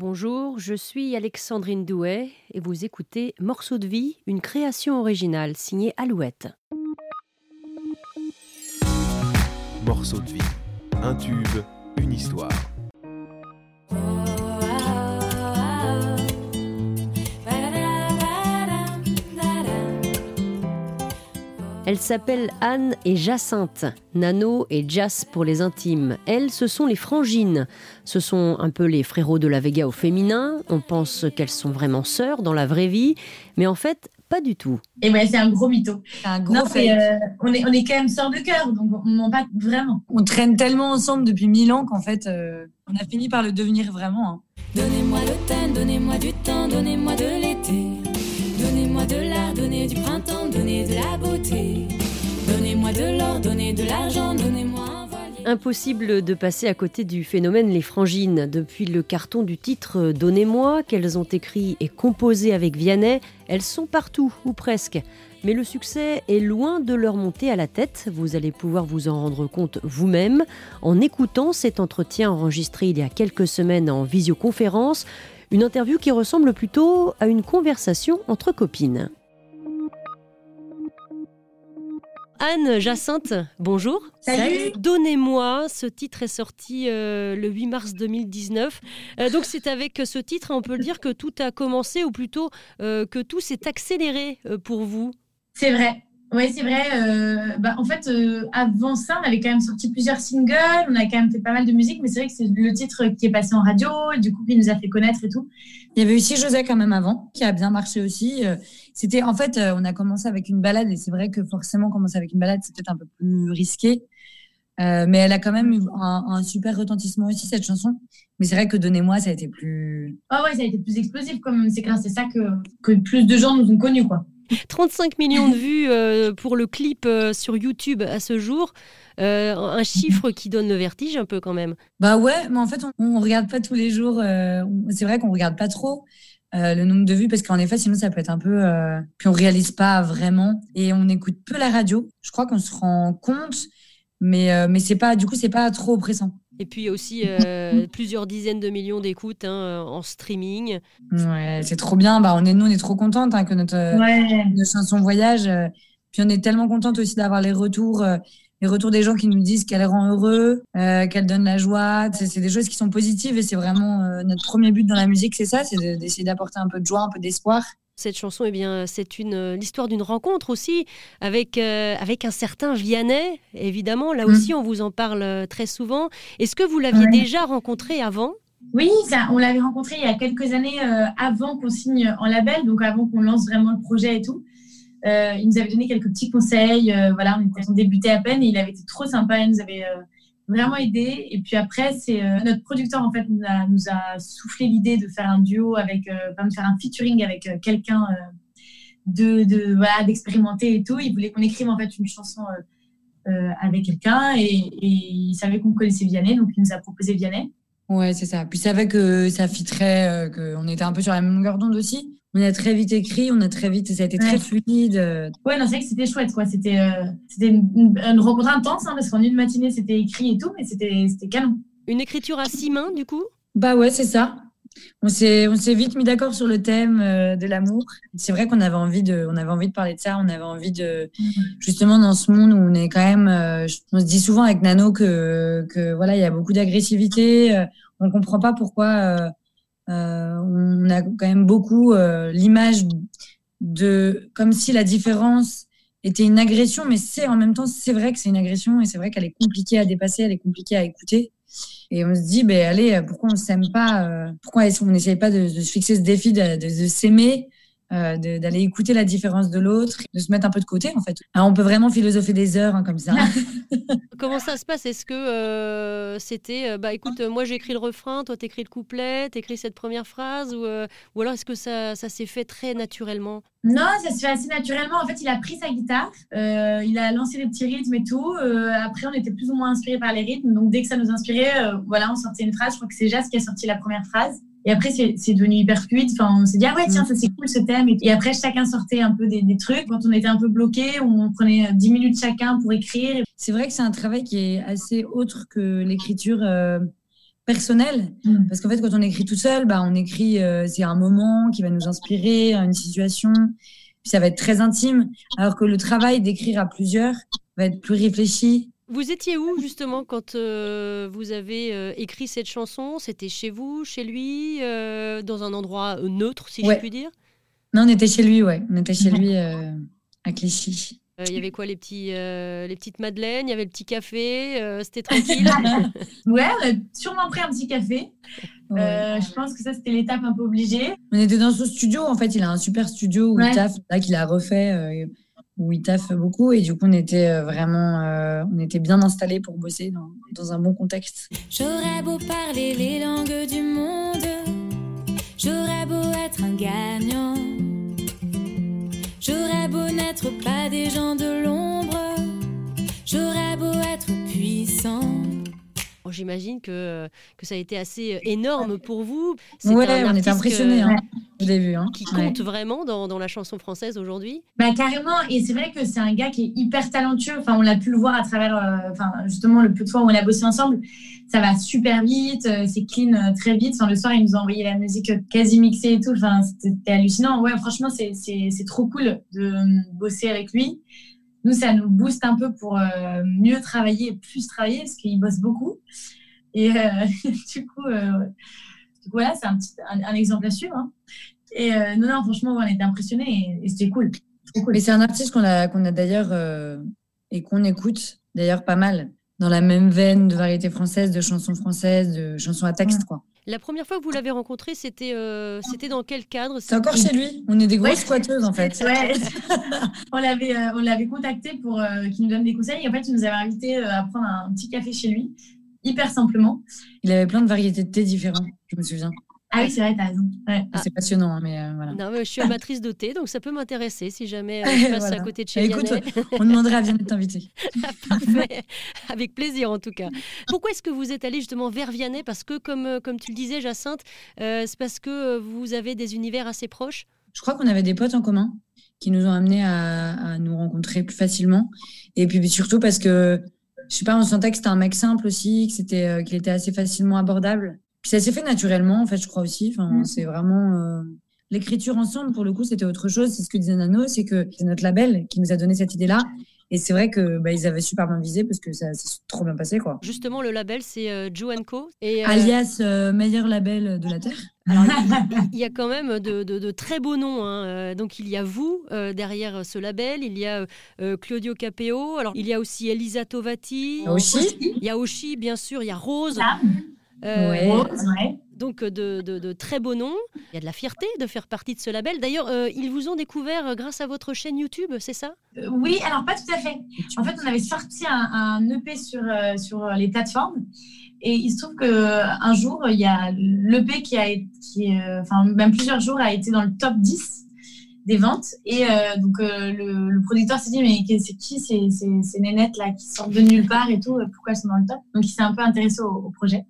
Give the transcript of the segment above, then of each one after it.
Bonjour, je suis Alexandrine Douet et vous écoutez Morceau de vie, une création originale signée Alouette. Morceau de vie, un tube, une histoire. Elles s'appellent Anne et Jacinthe, Nano et Jas pour les intimes. Elles, ce sont les frangines. Ce sont un peu les frérots de la Vega au féminin. On pense qu'elles sont vraiment sœurs dans la vraie vie, mais en fait, pas du tout. Et ouais, c'est un gros mytho. Un gros fait. Euh, on, est, on est quand même sœurs de cœur, donc on ment pas vraiment. On traîne tellement ensemble depuis mille ans qu'en fait, euh, on a fini par le devenir vraiment. Hein. Donnez-moi le donnez-moi du temps, donnez-moi de l'été. Donnez-moi de l'art, donnez du printemps, Donnez-moi de l'or, donnez de l'argent, donnez-moi un. Impossible de passer à côté du phénomène Les Frangines. Depuis le carton du titre Donnez-moi, qu'elles ont écrit et composé avec Vianney, elles sont partout, ou presque. Mais le succès est loin de leur monter à la tête. Vous allez pouvoir vous en rendre compte vous-même en écoutant cet entretien enregistré il y a quelques semaines en visioconférence. Une interview qui ressemble plutôt à une conversation entre copines. Anne Jacinthe, bonjour. Salut. Donnez-moi, ce titre est sorti euh, le 8 mars 2019. Euh, donc c'est avec ce titre, on peut dire que tout a commencé, ou plutôt euh, que tout s'est accéléré pour vous. C'est vrai. Oui, c'est vrai. Euh, bah, en fait, euh, avant ça, on avait quand même sorti plusieurs singles, on a quand même fait pas mal de musique, mais c'est vrai que c'est le titre qui est passé en radio, du coup, qui nous a fait connaître et tout. Il y avait aussi José quand même avant, qui a bien marché aussi. Euh, c'était en fait, on a commencé avec une balade, et c'est vrai que forcément, commencer avec une balade, c'est peut-être un peu plus risqué. mais elle a quand même eu un, super retentissement aussi, cette chanson. Mais c'est vrai que Donnez-moi, ça a été plus. Ah ouais, ça a été plus explosif même. C'est grâce à ça que, que plus de gens nous ont connus, quoi. 35 millions de vues euh, pour le clip euh, sur YouTube à ce jour. Euh, un chiffre qui donne le vertige un peu quand même. Bah ouais, mais en fait, on, ne regarde pas tous les jours. c'est vrai qu'on regarde pas trop. le nombre de vues parce qu'en effet sinon ça peut être un peu puis on réalise pas vraiment et on écoute peu la radio je crois qu'on se rend compte mais mais c'est pas du coup c'est pas trop oppressant et puis aussi euh, plusieurs dizaines de millions d'écoutes hein, euh, en streaming. Ouais, c'est trop bien. Bah, on est, nous, on est trop contentes hein, que notre, notre, chanson voyage. Euh, puis on est tellement contente aussi d'avoir les retours, les retours des gens qui nous disent qu'elle rend heureux, qu'elle donne la joie. C'est des choses qui sont positives et c'est vraiment notre premier but dans la musique, c'est ça, c'est d'essayer d'apporter un peu de joie, un peu d'espoir. Cette chanson, eh bien, c'est une euh, l'histoire d'une rencontre aussi avec euh, avec un certain Vianney. Évidemment, là mm. aussi, on vous en parle euh, très souvent. Est-ce que vous l'aviez déjà rencontré avant? Oui, ça, on l'avait rencontré il y a quelques années avant qu'on signe en label, donc avant qu'on lance vraiment le projet et tout. il nous avait donné quelques petits conseils. voilà, on, était, on débutait à peine et il avait été trop sympa. Il nous avait vraiment aidé. Et puis après, c'est euh, notre producteur en fait nous a, nous a soufflé l'idée de faire un duo avec, euh, de faire un featuring avec euh, quelqu'un de, de, voilà d'expérimenter et tout. Il voulait qu'on écrive en fait une chanson avec quelqu'un et, et, il savait qu'on connaissait Vianney, donc il nous a proposé Vianney. Ouais, c'est ça. Puis il savait que ça fitterait, qu'on était un peu sur la même longueur d'onde aussi on a très vite écrit, on a très vite, ça a été très fluide. Ouais, non, c'est vrai que c'était chouette, quoi. C'était euh, c'était une, rencontre intense, hein, parce qu'en une matinée, c'était écrit et tout, mais c'était canon. Une écriture à six mains, du coup? Bah ouais, c'est ça. On s'est, on s'est vite mis d'accord sur le thème euh, de l'amour. C'est vrai qu'on avait envie de, on avait envie de parler de ça. On avait envie de, justement, dans ce monde où on est quand même, euh, on se dit souvent avec Nano que, que voilà, il y a beaucoup d'agressivité. on comprend pas pourquoi euh, on a quand même beaucoup euh, l'image de comme si la différence était une agression, mais c'est en même temps, c'est vrai que c'est une agression et c'est vrai qu'elle est compliquée à dépasser, elle est compliquée à écouter. Et on se dit, ben allez, pourquoi on s'aime pas euh, Pourquoi on n'essaye pas de, se fixer ce défi de, de s'aimer euh, d'aller écouter la différence de l'autre, de se mettre un peu de côté en fait. on peut vraiment philosopher des heures hein, comme ça. Comment ça se passe? Est-ce que euh, c'était, euh, bah écoute, moi j'écris le refrain, toi t'écris le couplet, t'écris cette première phrase, ou, ou alors est-ce que ça, ça s'est fait très naturellement? Non, ça se fait assez naturellement. En fait, il a pris sa guitare, il a lancé les petits rythmes et tout. après, on était plus ou moins inspiré par les rythmes, donc dès que ça nous inspirait, voilà, on sortait une phrase. Je crois que c'est Jas qui a sorti la première phrase. Et après, c'est devenu hyper fluide. Enfin, on s'est dit, ah ouais, tiens, ça c'est cool ce thème. Et après, chacun sortait un peu des, trucs. Quand on était un peu bloqué, on prenait 10 minutes chacun pour écrire. C'est vrai que c'est un travail qui est assez autre que l'écriture. Euh, personnel. Mm. Parce qu'en fait, quand on écrit tout seul, bah, on écrit, euh, c'est un moment qui va nous inspirer, une situation, puis ça va être très intime. Alors que le travail d'écrire à plusieurs va être plus réfléchi. Vous étiez où justement quand euh, vous avez euh, écrit cette chanson? C'était chez vous, chez lui, euh, dans un endroit neutre, si Ouais. je puis dire? Non, on était chez lui, ouais. On était chez lui à Clichy. Il y avait quoi les, petits, les petites madeleines, il y avait le petit café, c'était tranquille? Ouais, on a sûrement pris un petit café. Ouais. Je pense que ça, c'était l'étape un peu obligée. On était dans son studio, en fait, il a un super studio où Ouais. il taffe, là qu'il a refait, où il taffe beaucoup. Et du coup, on était euh, vraiment, euh, on était bien installés pour bosser dans, dans un bon contexte. J'aurais beau parler les langues du monde, j'aurais beau être un gagnant, j'aurais beau n'être pas des gens de l'ombre, j'aurais beau être puissant. Bon, J'imagine que, que ça a été assez euh, énorme pour vous. Ouais, on artiste impressionnés que- hein. Hein. qui Ouais. compte vraiment dans, dans la chanson française aujourd'hui? Bah, carrément. Et c'est vrai que c'est un gars qui est hyper talentueux. Enfin, on l'a pu le voir à travers, euh, enfin, justement, le peu de fois où on a bossé ensemble. Ça va super vite, euh, c'est clean euh, très vite. Enfin, le soir, il nous a envoyé la musique quasi mixée et tout. Enfin, c'était hallucinant. Ouais, franchement, c'est, c'est, c'est trop cool de bosser avec lui. Nous, ça nous booste un peu pour mieux travailler plus travailler parce qu'il bosse beaucoup. Et du coup, coup, voilà, c'est un, petit, un, un exemple à suivre. hein. Et euh, non, non, franchement, on était impressionnés et, et c'était cool. Cool. Mais c'est un artiste qu'on a, qu'on a d'ailleurs euh, et qu'on écoute d'ailleurs pas mal dans la même veine de variété française, de chansons françaises, de chansons à texte. quoi. La première fois que vous l'avez rencontré, c'était euh, c'était dans quel cadre? C'est encore chez lui. On est des grosses Ouais. squatteuses en fait. Ouais. on l'avait euh, on l'avait contacté pour euh, qu'il nous donne des conseils. Et en fait, il nous avait invité euh, à prendre un petit café chez lui, hyper simplement. Il avait plein de variétés de thé différents, je me souviens. Ah oui, c'est vrai, t'as raison. Ouais. Ah. C'est passionnant, hein, mais euh, voilà. Non, mais je suis amatrice de thé, donc ça peut m'intéresser si jamais euh, je passe Voilà. à côté de chez Bah, écoute, on demanderait à Vianney de t'inviter. Parfait. Avec plaisir en tout cas. Pourquoi est-ce que vous êtes allé justement vers Vianney? Parce que comme, euh, comme tu le disais, Jacinthe, euh, c'est parce que vous avez des univers assez proches? Je crois qu'on avait des potes en commun qui nous ont amenés à, à nous rencontrer plus facilement. Et puis surtout parce que, je sais pas, on sentait que c'était un mec simple aussi, que c'était, euh, qu'il était assez facilement abordable. Puis ça s'est fait naturellement, en fait, je crois aussi. Enfin, Mm. c'est vraiment euh, l'écriture ensemble. Pour le coup, c'était autre chose. C'est ce que disait Nano, c'est que c'est notre label qui nous a donné cette idée-là. Et c'est vrai que bah, ils avaient super bien visé parce que ça s'est trop bien passé, quoi. Justement, le label, c'est euh, Joe Co. Et, euh, Alias euh, meilleur label de la terre. Alors, il- il y a quand même de, de- de très beaux noms. hein. Euh, Donc, il y a vous euh, derrière ce label. Il y a euh, Claudio Capeo. Alors, il y a aussi Elisa Tovati. Aussi. Il y a Oshi, bien sûr. Il y a Rose. Euh. Rose, ouais. Donc euh, de, de- très beaux noms. Il y a de la fierté de faire partie de ce label. D'ailleurs, euh, ils vous ont découvert euh, grâce à votre chaîne YouTube, c'est ça? Oui, alors pas tout à fait. En fait, on avait sorti un, EP sur, sur les plateformes. Et il se trouve qu'un jour, il y a l'EP qui a été, qui, enfin, même plusieurs jours, a été dans le top 10 des ventes. Et euh, donc, euh, le, le producteur s'est dit, mais c'est qui ces, ces, ces nénettes là qui sortent de nulle part et tout euh, Pourquoi elles sont dans le top? Donc, il s'est un peu intéressé au, au projet.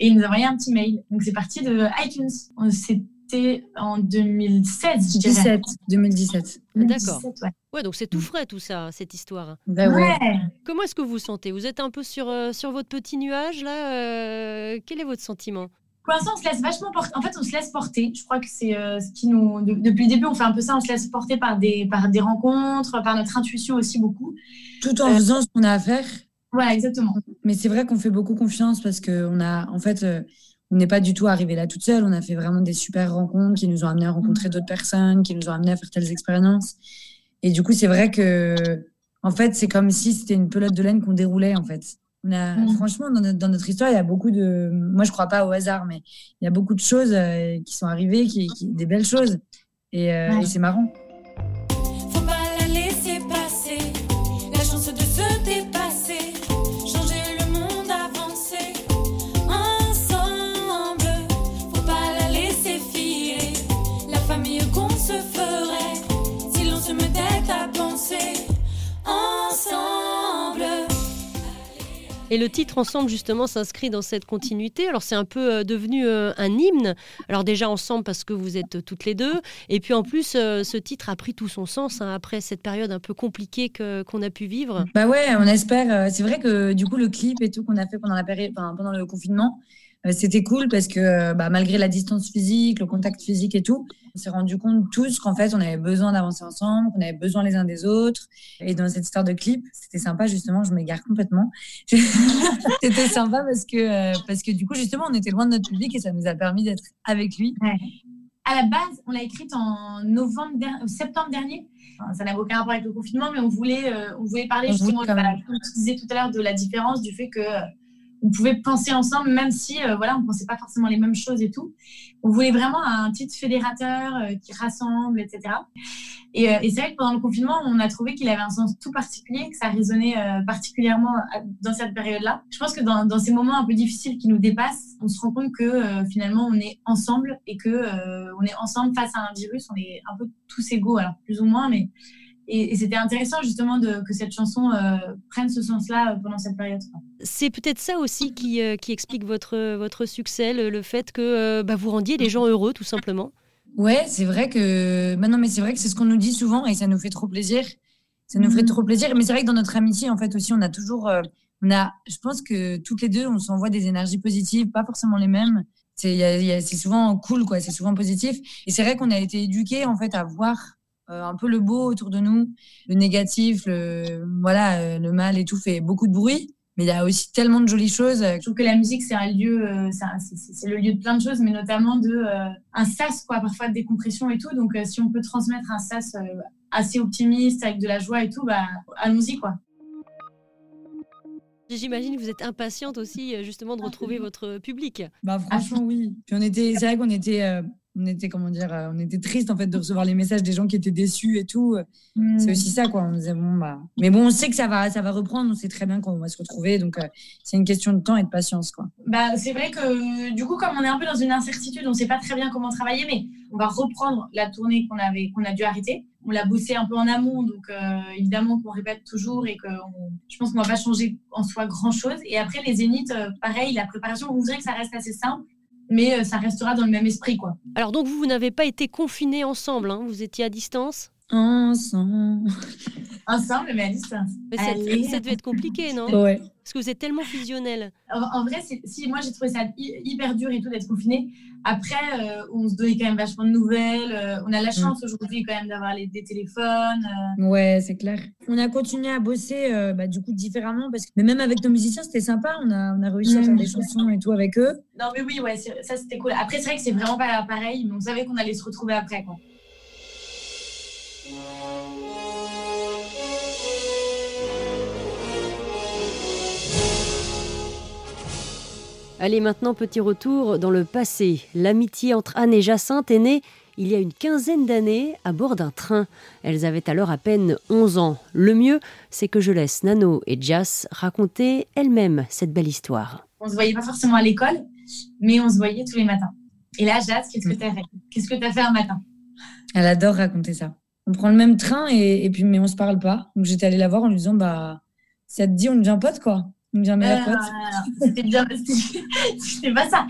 Et il nous a envoyé un petit mail. Donc, c'est parti de iTunes. On- C'était en 2016, je dirais. 17, 2017. 2017, ouais. Ouais, donc c'est tout frais tout ça, cette histoire. Bah ouais. Ouais. Comment est-ce que vous vous sentez? Vous êtes un peu sur, euh, sur votre petit nuage là euh, Quel est votre sentiment? Pour l'instant, on se laisse vachement porter. En fait, on se laisse porter. Je crois que c'est euh, ce qui nous. de- depuis le début, on fait un peu ça. On se laisse porter par des, par des rencontres, par notre intuition aussi beaucoup. Tout en Euh, faisant ce qu'on a à faire. Voilà, exactement. Mais c'est vrai qu'on fait beaucoup confiance parce qu'on a, en fait, euh, on n'est pas du tout arrivé là toute seule. On a fait vraiment des super rencontres qui nous ont amené à rencontrer d'autres personnes, qui nous ont amené à faire telles expériences. Et du coup, c'est vrai que, en fait, c'est comme si c'était une pelote de laine qu'on déroulait, en fait. On a, Mm. Franchement, dans notre, dans notre histoire, il y a beaucoup de. Moi, je crois pas au hasard, mais il y a beaucoup de choses euh, qui sont arrivées, qui, qui- des belles choses. Et, euh, et c'est marrant. Et le titre Ensemble, justement, s'inscrit dans cette continuité. Alors, c'est un peu euh, devenu euh, un hymne. Alors, déjà, ensemble, parce que vous êtes toutes les deux. Et puis, en plus, euh, ce titre a pris tout son sens hein, après cette période un peu compliquée qu'on a pu vivre. Bah ouais, on espère. euh, C'est vrai que du coup, le clip et tout qu'on a fait pendant la période, pendant le confinement, Euh, C'était cool parce que euh, bah, malgré la distance physique, le contact physique et tout, on s'est rendu compte tous qu'en fait, on avait besoin d'avancer ensemble, qu'on avait besoin les uns des autres. Et dans cette histoire de clip, c'était sympa justement, je m'égare complètement. c'était sympa parce que, euh, parce que du coup, justement, on était loin de notre public et ça nous a permis d'être avec lui. À la base, on l'a écrite en novembre, der- euh, septembre dernier. Enfin, ça n'a aucun rapport avec le confinement, mais on voulait, euh, on voulait parler On justement, voulait voilà, comme tu disais tout à l'heure, de la différence, du fait que euh, on pouvait penser ensemble, même si euh, voilà, on ne pensait pas forcément les mêmes choses et tout. On voulait vraiment un titre fédérateur euh, qui rassemble, etc. Et, euh, et c'est vrai que pendant le confinement, on a trouvé qu'il avait un sens tout particulier, que ça résonnait particulièrement dans cette période-là. Je pense que dans, dans ces moments un peu difficiles qui nous dépassent, on se rend compte que finalement on est ensemble et que on est ensemble face à un virus. On est un peu tous égaux, alors plus ou moins, mais et, et c'était intéressant justement de, que cette chanson euh, prenne ce sens-là euh, pendant cette période. C'est peut-être ça aussi qui, euh, qui explique votre, votre succès, le, le fait que bah, vous rendiez les gens heureux, tout simplement. Ouais, c'est vrai que. Bah non, mais c'est vrai que c'est ce qu'on nous dit souvent et ça nous fait trop plaisir. Ça nous fait Mhm. trop plaisir. Mais c'est vrai que dans notre amitié, en fait, aussi, on a toujours. on a, je pense que toutes les deux, on s'envoie des énergies positives, pas forcément les mêmes. C'est souvent cool, quoi. C'est souvent positif. Et c'est vrai qu'on a été éduqués, en fait, à voir euh, un peu le beau autour de nous, le négatif, le, voilà, euh, le mal et tout fait beaucoup de bruit. Mais il y a aussi tellement de jolies choses. Je trouve que la musique c'est un lieu, euh, c'est le lieu de plein de choses, mais notamment de euh, un sas quoi, parfois de décompression et tout. Donc euh, si on peut transmettre un sas euh, assez optimiste avec de la joie et tout, bah allons-y quoi. J'imagine que vous êtes impatiente aussi, justement, de retrouver votre public. Bah franchement oui. Puis on était, c'est vrai qu'on était, euh, on était comment dire, euh, on était triste en fait de recevoir les messages des gens qui étaient déçus et tout. C'est aussi ça quoi. On disait bon bah, mais bon on sait que ça va, ça va reprendre. On sait très bien qu'on va se retrouver. Donc euh, c'est une question de temps et de patience quoi. Bah, c'est vrai que du coup, comme on est un peu dans une incertitude, on ne sait pas très bien comment travailler, mais on va reprendre la tournée qu'on avait, qu'on a dû arrêter. On l'a bossé un peu en amont, donc euh, évidemment qu'on répète toujours et que on- je pense qu'on va pas changer en soi grand chose. Et après les zéniths, euh, pareil, la préparation, on voudrait que ça reste assez simple, mais euh, ça restera dans le même esprit, quoi. Alors donc, vous, vous n'avez pas été confinés ensemble, hein, vous étiez à distance? Ensemble. Ensemble, mais à distance. Mais ça, devait être compliqué, non? Ouais. Parce que vous êtes tellement fusionnels. En, en vrai, c'est- si moi j'ai trouvé ça hy- hyper dur et tout d'être confiné. Après, euh, on se donnait quand même vachement de nouvelles. euh, on a la chance aujourd'hui quand même d'avoir les- des téléphones. euh, Ouais, c'est clair. On a continué à bosser euh, bah, du coup différemment parce que mais même avec nos musiciens c'était sympa. On a, on a réussi à faire Mhm. des chansons et tout avec eux. Non, mais oui, ouais, ça c'était cool. Après, c'est vrai que c'est vraiment pas pareil, mais on savait qu'on allait se retrouver après. Quoi. Allez, maintenant, petit retour dans le passé. L'amitié entre Anne et Jacinthe est née il y a une quinzaine d'années à bord d'un train. Elles avaient alors à peine 11 ans. Le mieux, c'est que je laisse Nano et Jas raconter elles-mêmes cette belle histoire. On se voyait pas forcément à l'école, mais on se voyait tous les matins. Et là, Jade, qu'est-ce que tu as fait? Qu'est-ce que tu as fait un matin? Elle adore raconter ça. On prend le même train et, et puis mais on se parle pas. Donc j'étais allée la voir en lui disant bah ça te dit on devient pote quoi. On devient meilleur pote. Euh, C'était bien. C'était pas ça.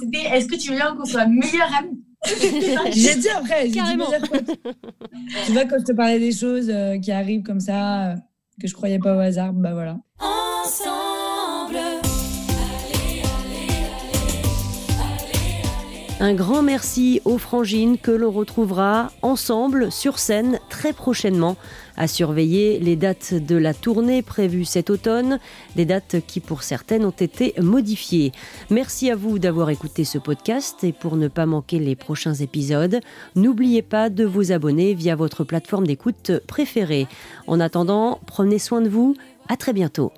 C'était est-ce que tu veux bien qu'on soit meilleurs amis J'ai dit après, j'ai dit Carrément. meilleur pote. tu vois quand je te parlais des choses euh, qui arrivent comme ça euh, que je croyais pas au hasard, bah voilà. Ensemble, Un grand merci aux Frangines que l'on retrouvera ensemble sur scène très prochainement. À surveiller les dates de la tournée prévue cet automne, des dates qui pour certaines ont été modifiées. Merci à vous d'avoir écouté ce podcast et pour ne pas manquer les prochains épisodes, n'oubliez pas de vous abonner via votre plateforme d'écoute préférée. En attendant, prenez soin de vous, à très bientôt.